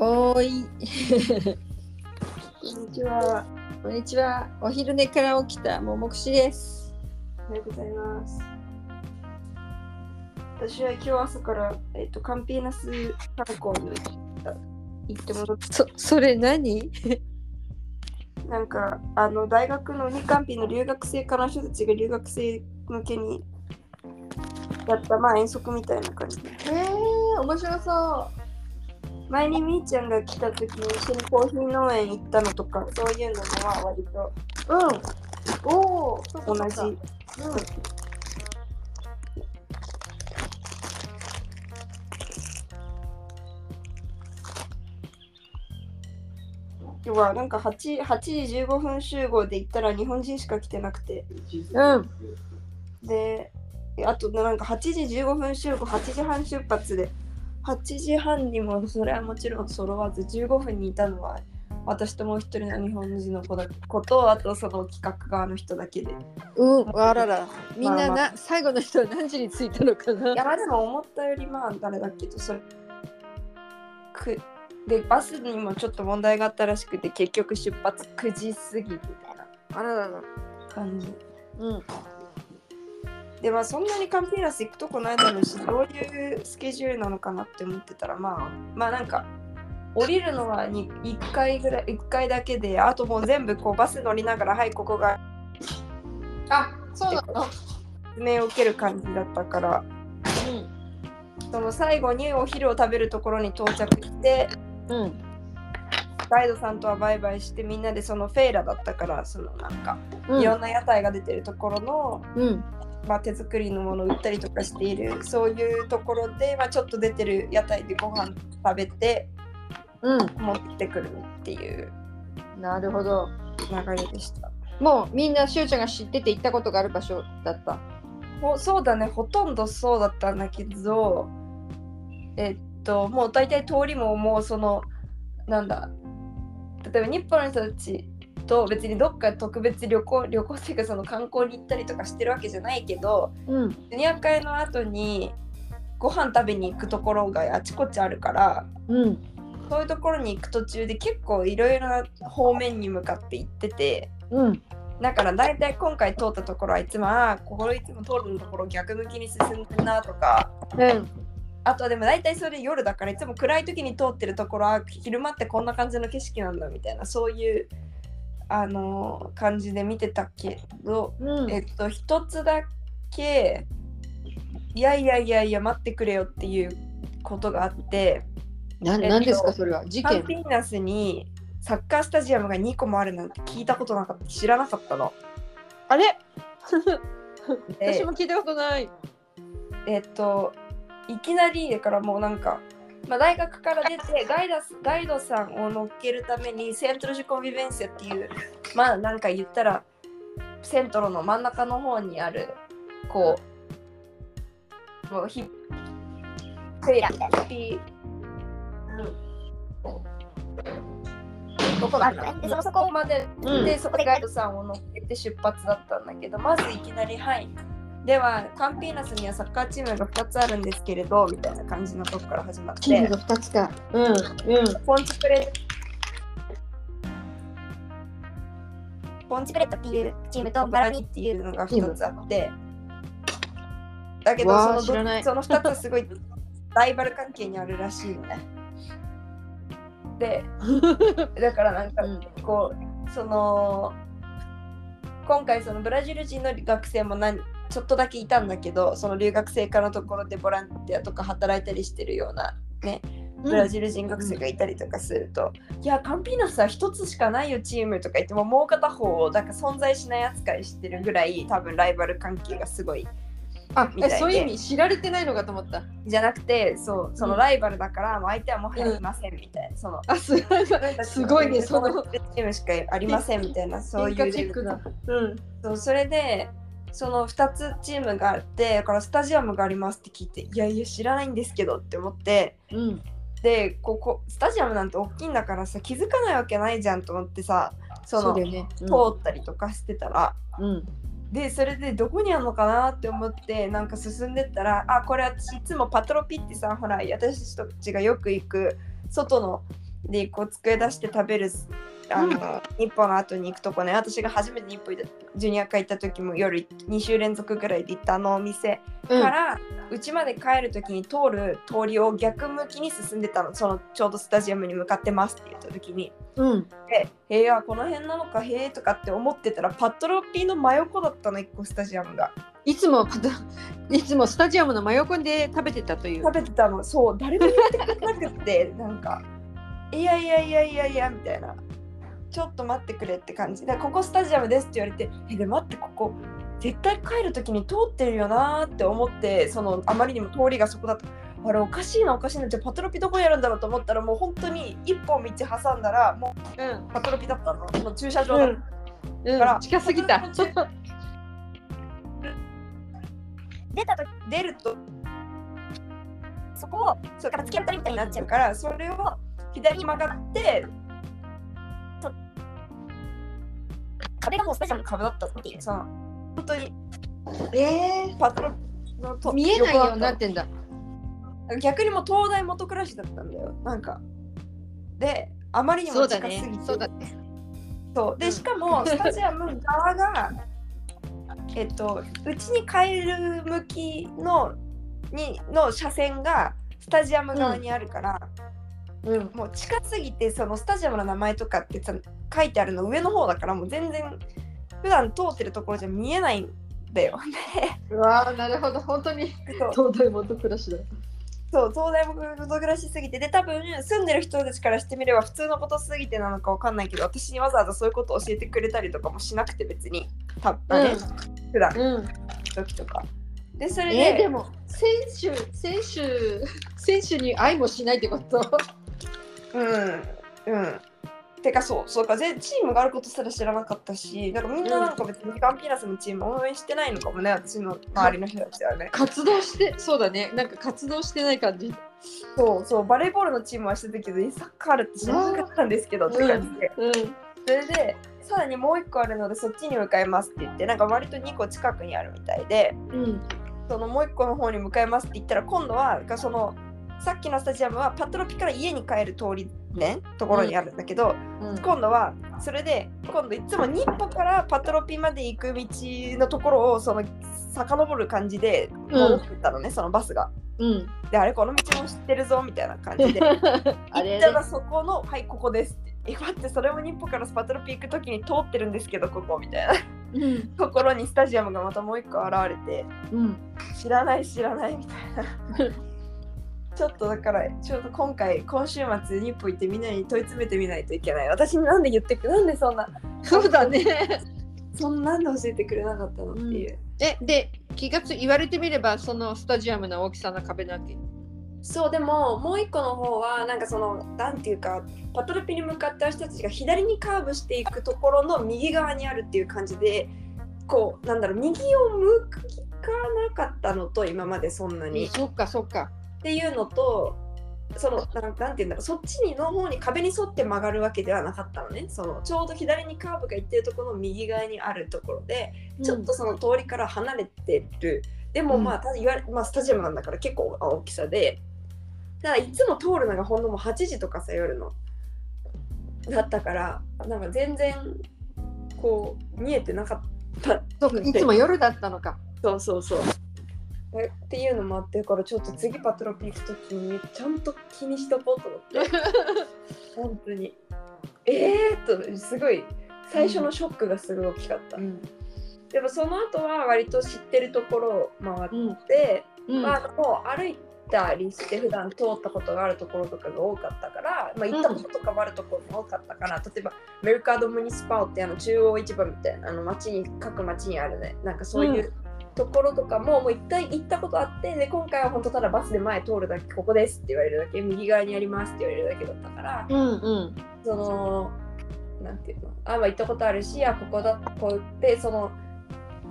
おーい。こんにちは。こんにちは。お昼寝から起きたももくしです。おはようございます。私は今日朝から、えっと、カンピーナス観光に行って戻って、そ、それ何？なんか、あの、大学のウニカンピの留学生からの人たちが留学生向けにやった、まあ遠足みたいな感じで。えー、面白そ前にみーちゃんが来た時に一緒にコーヒー農園行ったのとか、そういうのもまあ割とう。うん。おお、そ同じ。うん。今日はなんか 8, 8時15分集合で行ったら日本人しか来てなくてうん。であとなんか8時15分集合8時半出発で8時半にもそれはもちろん揃わず15分にいたのは私ともう一人の日本人の子だ子とあとその企画側の人だけでいうん。あらら。みんなな、まあ最後の人は何時に着いたのかな？やまあでも思ったよりまあ誰だけどそれくでバスにもちょっと問題があったらしくて結局出発9時過ぎみたいなあららら。感じうん。でまあそんなにカンピーナス行くとこないだろうしどういうスケジュールなのかなって思ってたらまあまあなんか降りるのはに1回ぐらい1回だけであともう全部こうバス乗りながらはいここがあ、そうなの説明を受ける感じだったからその最後にお昼を食べるところに到着してうん。うん。ガイドさんとはバイバイしてみんなでそのフェイラだったからそのなんかうんいろんな屋台が出てるところの、うん。まあ、手作りのものを売ったりとかしているそういうところで、まあ、ちょっと出てる屋台でご飯食べてうん。持ってくるっていうなるほど。流れでしたもうみんなしゅうちゃんが知ってて行ったことがある場所だった。ほそうだねほとんどそうだったんだけどえっともう大体通りももうそのなんだ例えば日本の人たちと別にどっか特別旅行旅行っていうかその観光に行ったりとかしてるわけじゃないけどうん。ジュニア会の後にご飯食べに行くところがあちこちあるからうん。そういうところに行く途中で結構いろいろな方面に向かって行っててうん。だから大体今回通ったところはいつもああここいつも通るところ逆向きに進んでるなとかうん。あとはでも大体それ夜だからいつも暗い時に通ってるところは昼間ってこんな感じの景色なんだみたいなそういうあのー感じで見てたけど、うん。えっと一つだけいやいやいやいや待ってくれよっていうことがあってなえっとですかそれは？事件。ピーナスにサッカースタジアムが2個もあるなんて聞いたことなかった。知らなかったの。あれ？で私も聞いたことない。えっといきなりだからもうなんか、まあ、大学から出てガイダスガイドさんを乗っけるためにセントロジコンビベンシアっていうまあなんか言ったらセントロの真ん中の方にあるこうもうヒッピーここがある。のねでそのそこまでうんでそこでガイドさんを乗っけて出発だったんだけどまずいきなり「はいではカンピーナスにはサッカーチームが2つあるんですけれど」みたいな感じのとこから始まって。チームが2つか。うんうん。ポンチプレポンチプレットっていうチームとバラニっていうのが2つあって。だけどそのその2つすごいライバル関係にあるらしいのね。で だからなんかうん。こうその今回そのブラジル人の学生も何ちょっとだけいたんだけどその留学生科のところでボランティアとか働いたりしてるようなねブラジル人学生がいたりとかすると、いやカンピーナスは一つしかないよチームとか言ってももう片方をなんか存在しない扱いしてるぐらい多分ライバル関係がすごいあみたいで。えそういう意味知られてないのかと思った。じゃなくてそうそのライバルだから、もう相手はもはやいませんみたいな、そのあすすごいねそのチームしかありませんみたいな そういうチェックだうん。そうそれでその2つチームがあってだからスタジアムがありますって聞いていやいや知らないんですけどって思ってうん。でここスタジアムなんて大きいんだからさ気づかないわけないじゃんと思ってさそのそうだよね。通ったりとかしてたら、うん。でそれでどこにあるのかなって思ってなんか進んでったらあこれ私いつもパトロピってさほら私たちがよく行く外のでこう机出して食べるあの、日本の後に行くとこね。私が初めて日本ジュニア会行った時も夜2週連続ぐらいで行ったあのお店うん。からうち、まで帰る時に通る通りを逆向きに進んでたの。そのちょうどスタジアムに向かってますって言った時に。うん。で「へえあこの辺なのかへえ」とかって思ってたらパットロッピーの真横だったの1個スタジアムが。いつも いつもスタジアムの真横で食べてたという。食べてたの。そう誰も言ってくれなくってなんか「いやいやいやいやいや」みたいな「ちょっと待ってくれ」って感じ。で「ここスタジアムです」って言われて「えで待ってここ絶対帰る時に通ってるよな」って思ってそのあまりにも通りがそこだった。あれおかしいなおかしいなじゃあパトロピどこにあるんだろうと思ったらもう本当に一本道挟んだらもうん。うパトロピだったの。もう駐車場だった。うん。から近すぎた。出たと出るとそこをそれから突き当たりみたいになっちゃうからそれを左に曲がって壁がもうスタジアムの壁だったっていう。その本当に。えパトロのと見えないようになってんだ。た。逆にもう東大元暮らしだったんだよ。なんか。であまりにも近すぎて。ねそうだね。そう。でしかも スタジアム側がえっとうちに帰る向きのにの車線がスタジアム側にあるから、うん。もう近すぎてそのスタジアムの名前とかってさ書いてあるの上の方だからもう全然普段通ってるところじゃ見えないんだよ。うわーなるほど。本当にでそう。東大元暮らしだ。そう東大元暮らしすぎて。で多分住んでる人たちからしてみれば普通のことすぎてなのかわかんないけど私にわざわざそういうことを教えてくれたりとかもしなくて別に。多分ね、普段。うん。時とか。でそれで,、えー、でも選手選手選手に愛もしないってこと？うん。うん。てかそうそうか全チームがあることすら知らなかったしなんかみんななんか別にガンピーナスのチーム応援してないのかもね私の周りの人たちはね。活動してそうだね。なんか活動してない感じ。そうそうバレーボールのチームはしてたけどえサッカーあるって知らなかったんですけどって感じで。うん。それでさらにもう一個あるのでそっちに向かいますって言ってなんか割と2個近くにあるみたいでうん。そのもう一個の方に向かいますって言ったら今度はそのさっきのスタジアムはパトロピから家に帰る通りねところにあるんだけど、うん。今度はそれで今度いつも日歩からパトロピまで行く道のところをその遡る感じで戻ってったのね、そのバスが。うん。であれこの道も知ってるぞみたいな感じで。あ 行れったらそこのはいここですって。え待ってそれも日歩からパトロピ行く時に通ってるんですけどここみたいな。うん。ところにスタジアムがまたもう一個現れて。うん。知らない知らないみたいな ちょっとだからちょっと今回今週末日本行ってみんなに問い詰めてみないといけない。私になんで言ってくなんでそんなそうだね。そんなんで教えてくれなかったのっていう、えで気がつ言われてみればそのスタジアムの大きさの壁なわけ？そうでももう一個の方はなんかそのなんていうかパトロピに向かってる人たちが左にカーブしていくところの右側にあるっていう感じでこうなんだろう右を向かなかったのと今までそんなに。そっかそっかっていうのとそのなんなんていうんだろうそっちにの方に壁に沿って曲がるわけではなかったのね。そのちょうど左にカーブが行ってるところの右側にあるところで、ちょっとその通りから離れてる。でもまあ,、ただ言われまあスタジアムなんだから結構大きさで。ただいつも通るのがほんのもう8時とかさ夜の。だったからなんか全然こう見えてなかった。いつも夜だったのか。そうそうそう。えっていうのもあってからちょっと次パトロピ行くときにちゃんと気にしとこうと思って。本当に。えーっとすごい最初のショックがすごい大きかった、うん。でもその後は割と知ってるところを回っうん。て、うん。まあもう歩いたりして普段通ったことがあるところとかが多かったから、まあ、行ったこととかもあるところも多かったから、例えばメルカード・ムニスパオってあの中央市場みたいなあの町に各町にあるねなんかそういうところとかも、もう一回行ったことあってで今回は本当ただバスで前通るだけここですって言われるだけ右側にありますって言われるだけだったからうんうん。そのなんていうのあ、まあ、行ったことあるしあここだこうでその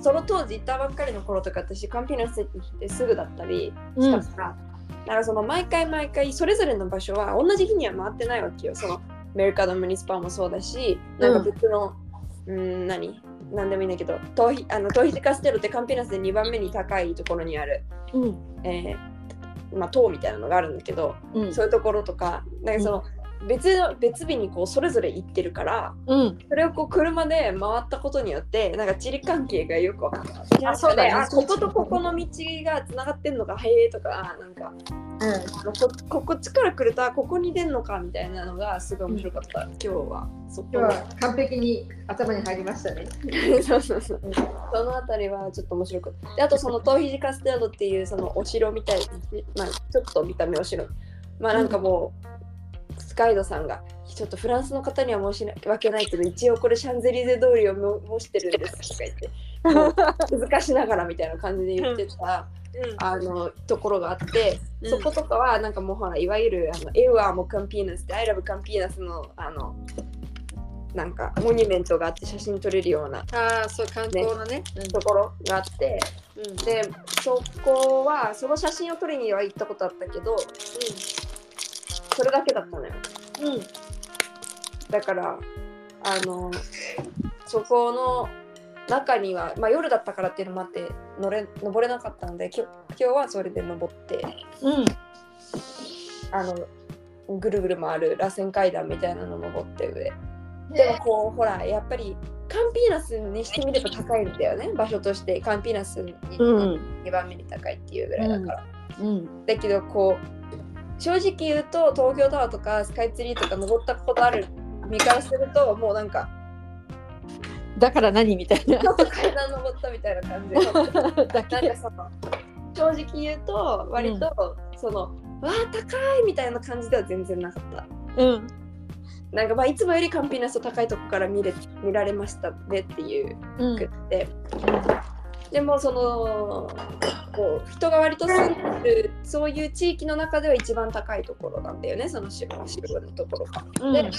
その当時行ったばっかりの頃とか私カンピーナス駅ってすぐだったりしたから、だからその毎回毎回それぞれの場所は同じ日には回ってないわけよ。そのメルカド・ムニスパもそうだしなんか別の、うん、何？なんでもいいんだけどトーヒあのトーヒテカステロってカンピーナスで2番目に高いところにある、うんえーまあ、塔みたいなのがあるんだけど、うんそういうところとかなんかその、別の別日にこうそれぞれ行ってるからうん。それをこう車で回ったことによってなんか地理関係がよく分かった。あそうだねあこことここの道がつながってんのかへえとかあなんかこここっちから来るとあここに出んのかみたいなのがすごい面白かった、今日は。そこ今日は完璧に頭に入りましたね。そうそうそう。そのあたりはちょっと面白かった。であとそのトーヒジカステラドっていうそのお城みたいまあちょっと見た目お城。まあなんかもう、スカイドさんがちょっとフランスの方には申し訳ないけど一応これシャンゼリゼ通りをも模してるんですとか言って難 しながらみたいな感じで言ってた。あのところがあって、うんそことかはなんかもうほらいわゆるあのエウアーもカンピーナスでアイラブカンピーナスのあのなんかモニュメントがあって写真撮れるようなああ、そう、観光のね。ところがあって、うん。でそこはその写真を撮りには行ったことあったけどそれだけだったのようん。うん。だからあのそこの中には、まあ、夜だったからっていうのもあって乗れ登れなかったのできょ今日はそれで登ってうん。あのぐるぐる回る螺旋階段みたいなの登って上でもこうほらやっぱりカンピーナスにしてみれば高いんだよね場所としてカンピーナスにうん。2番目に高いっていうぐらいだから、うん。だけどこう正直言うと東京タワーとかスカイツリーとか登ったことある見返するともうなんかだから何みたいな。ちょっと階段登ったみたいな感じの だけなんかその正直言うと割と、そのわあ高いみたいな感じでは全然なかったうん。なんかまあいつもよりカンピーナスを高いとこから見れ見られましたねっていううんくって、でもそのこう人が割と住んでるそういう地域の中では一番高いところなんだよねその城城のところが。うん。で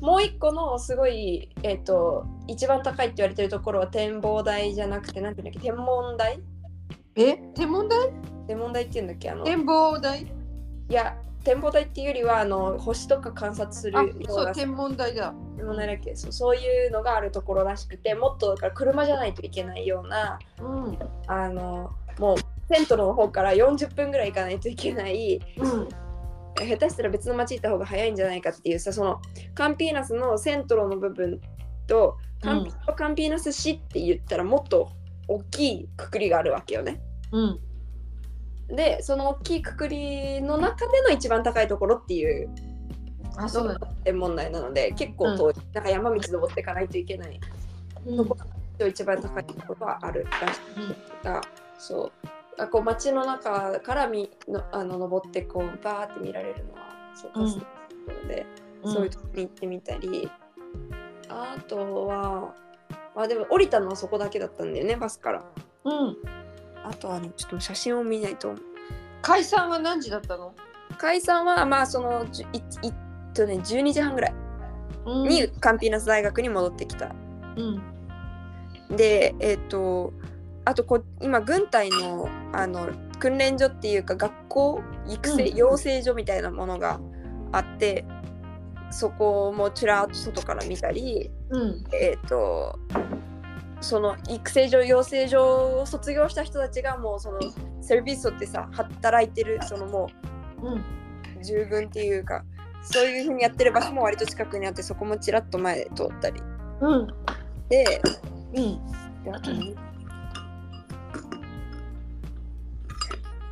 もう一個のすごい、えっと一番高いって言われてるところは展望台じゃなくてなんていうんだっけ天文台？え？天文台？天文台って言うんだっけあのい展望台？や展望台っていうよりはあの星とか観察するあようなそう天文台だ。天文台だっけ？そうそういうのがあるところらしくてもっとだから車じゃないといけないようなうん。あのもうセントの方から40分ぐらい行かないといけないうん下手したら別の町行った方が早いんじゃないかっていうさそのカンピーナスのセントロの部分とカン,、カンピーナス市って言ったらもっと大きいくくりがあるわけよね。うん。でその大きいくくりの中での一番高いところっていうあそう天文台なので結構遠い、なんか山道登っていかないといけない。ところ一番高いところはあるらしい。が、そうあこう街の中からみのあの登ってこうバーって見られるのはそうか、うんそういうところで、そういうところに行ってみたりあとはあでも降りたのはそこだけだったんだよねバスから。うん。あとはねちょっと写真を見ないと。解散は何時だったの？解散はまあそのいいっとね12時半ぐらいうん。にカンピーナス大学に戻ってきた。うん。でえっ、とあとこ今軍隊のあの訓練所っていうか学校育成、うん。養成所みたいなものがあってそこもちらっと外から見たりうん。えっ、とその育成所養成所を卒業した人たちがもうそのセルビスってさ働いてるそのもうん。う従軍っていうかそういうふうにやってる場所も割と近くにあってそこもちらっと前で通ったり。うん。でうん。であとね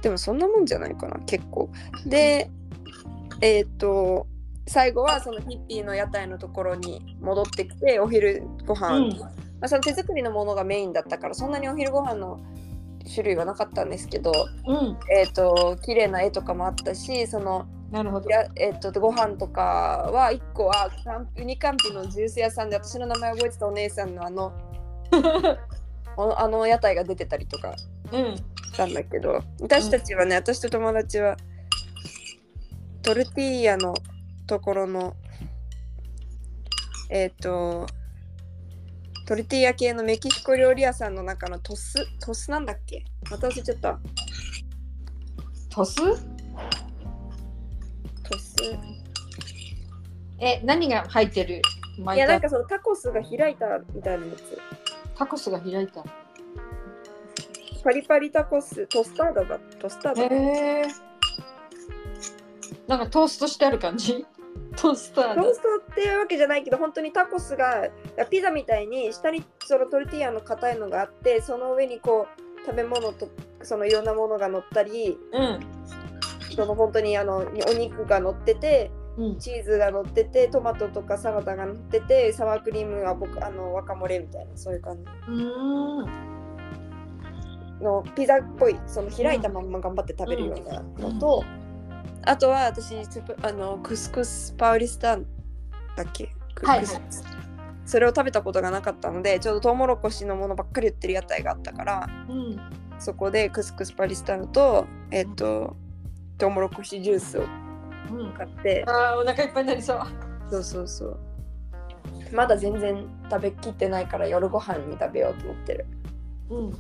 でもそんなもんじゃないかな結構。でえっ、と最後はそのヒッピーの屋台のところに戻ってきてお昼ご飯、うん。まあ、その手作りのものがメインだったからそんなにお昼ご飯の種類はなかったんですけどうん。えっ、と綺麗な絵とかもあったしそのなるほど。やえっとご飯とかは1個はキャンウニカンピのジュース屋さんで私の名前覚えてたお姉さんのあの ああの屋台が出てたりとか。うん。したんだけど私たちはね、私と友達はトルティーヤのところのえっ、とトルティーヤ系のメキシコ料理屋さんの中のトストスなんだっけ？また忘れちゃった。トス？トス。え何が入ってる？いやなんかそのタコスが開いたみたいなやつ。タコスが開いたパリパリタコストスタードがトスタードへえなんかトーストしてある感じ？ト トースターだトーストっていうわけじゃないけど本当にタコスがピザみたいに下にそのトルティーヤの硬いのがあってその上にこう食べ物とそのいろんなものが乗ったりうんその本当にあのお肉が乗っててうん。チーズが乗っててトマトとかサラダが乗っててサワークリームは僕あのワカモレみたいなそういう感じ。うーんのピザっぽいその開いたまんま頑張って食べるようなのと、あとは私あのクスクスパウリスタンだっけ？クはいクスそれを食べたことがなかったのでちょうどトウモロコシのものばっかり売ってる屋台があったからうん。そこでクスクスパウリスタンとえっとトウモロコシジュースをうん買って。あーお腹いっぱいになりそう。そうそうそう。まだ全然食べきってないから夜ご飯に食べようと思ってる。うん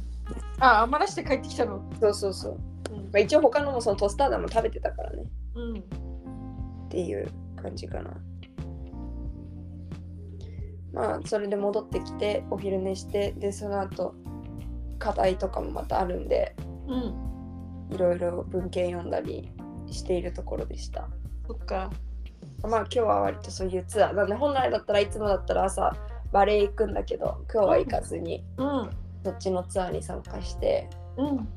あ余らして帰ってきたの。そうそうそう、うん。まあ、一応他のもそのトスターダも食べてたからね。うん。っていう感じかな。まあそれで戻ってきてお昼寝してでその後課題とかもまたあるんでうん。いろいろ文献読んだりしているところでした。そっか。まあ今日は割とそういうツアー。なんで本来だったらいつもだったら朝バレエ行くんだけど今日は行かずに。うんそっちのツアーに参加してうん。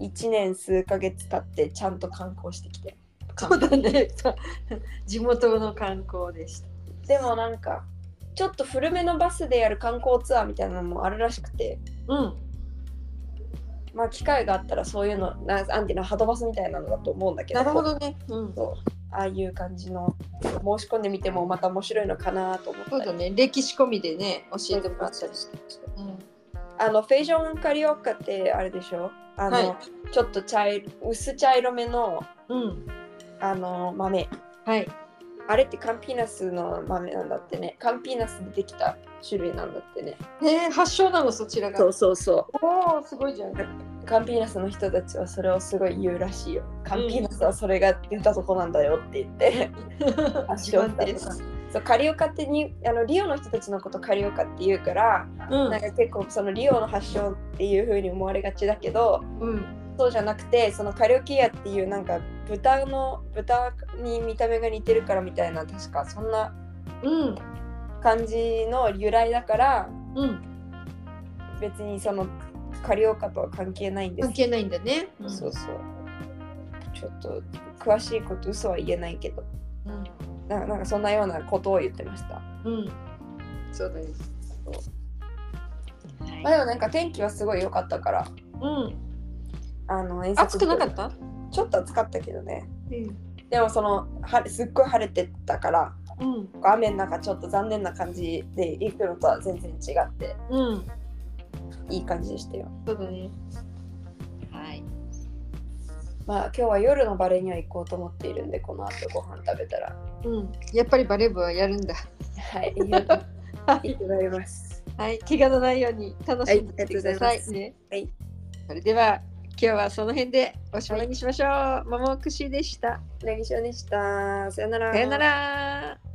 1年数ヶ月経ってちゃんと観光してきて。そうだね。地元の観光でした。でもなんかちょっと古めのバスでやる観光ツアーみたいなのもあるらしくて。うん。まあ機会があったらそういうのななんていうのハドバスみたいなのだと思うんだけど。なるほどね。うん。そう。ああいう感じの申し込んでみてもまた面白いのかなと思ったり。そうだね。歴史込みでね教えてもらったりしてう。んあのフェイジョンカリオッカってあれでしょ？あの、はい。ちょっと茶色薄茶色めのうん。あの豆。はい。あれってカンピーナスの豆なんだってね。カンピーナスでできた種類なんだってね。ね発祥なのそちらが。そうそうそう。おおすごいじゃん。カンピーナスの人たちはそれをすごい言うらしいよ。カンピーナスはそれが出たとこなんだよって言って。自慢ですそうカリオカってにあのリオの人たちのことカリオカって言うから、うん。なんか結構そのリオの発祥っていう風に思われがちだけどうん。そうじゃなくてそのカリオキアっていうなんか豚の豚に見た目が似てるからみたいな確かそんなうん。感じの由来だからうん。別にそのカリオカとは関係ないんです。関係ないんだね。そうそう。ちょっと詳しいこと嘘は言えないけど、うんななんかそんなようなことを言ってました。うん。そうだね。まあでもなんか天気はすごい良かったから、うん。あの遠足暑くなかった？ちょっと暑かったけどね。うん。でもその晴れすっごい晴れてたから、うん。雨の中ちょっと残念な感じで行くのとは全然違って。うん。いい感じでしたよ。そうだね。はいまあ今日は夜のバレーには行こうと思っているんで、この後ご飯食べたら。うんやっぱりバレー部はやるんだはい、行ってまいります。はい怪我のないように楽しんでくださはいねはいそれでは今日はその辺でおしまいにしましょう。ももくしでした。レギションでした。さよなら。さよなら。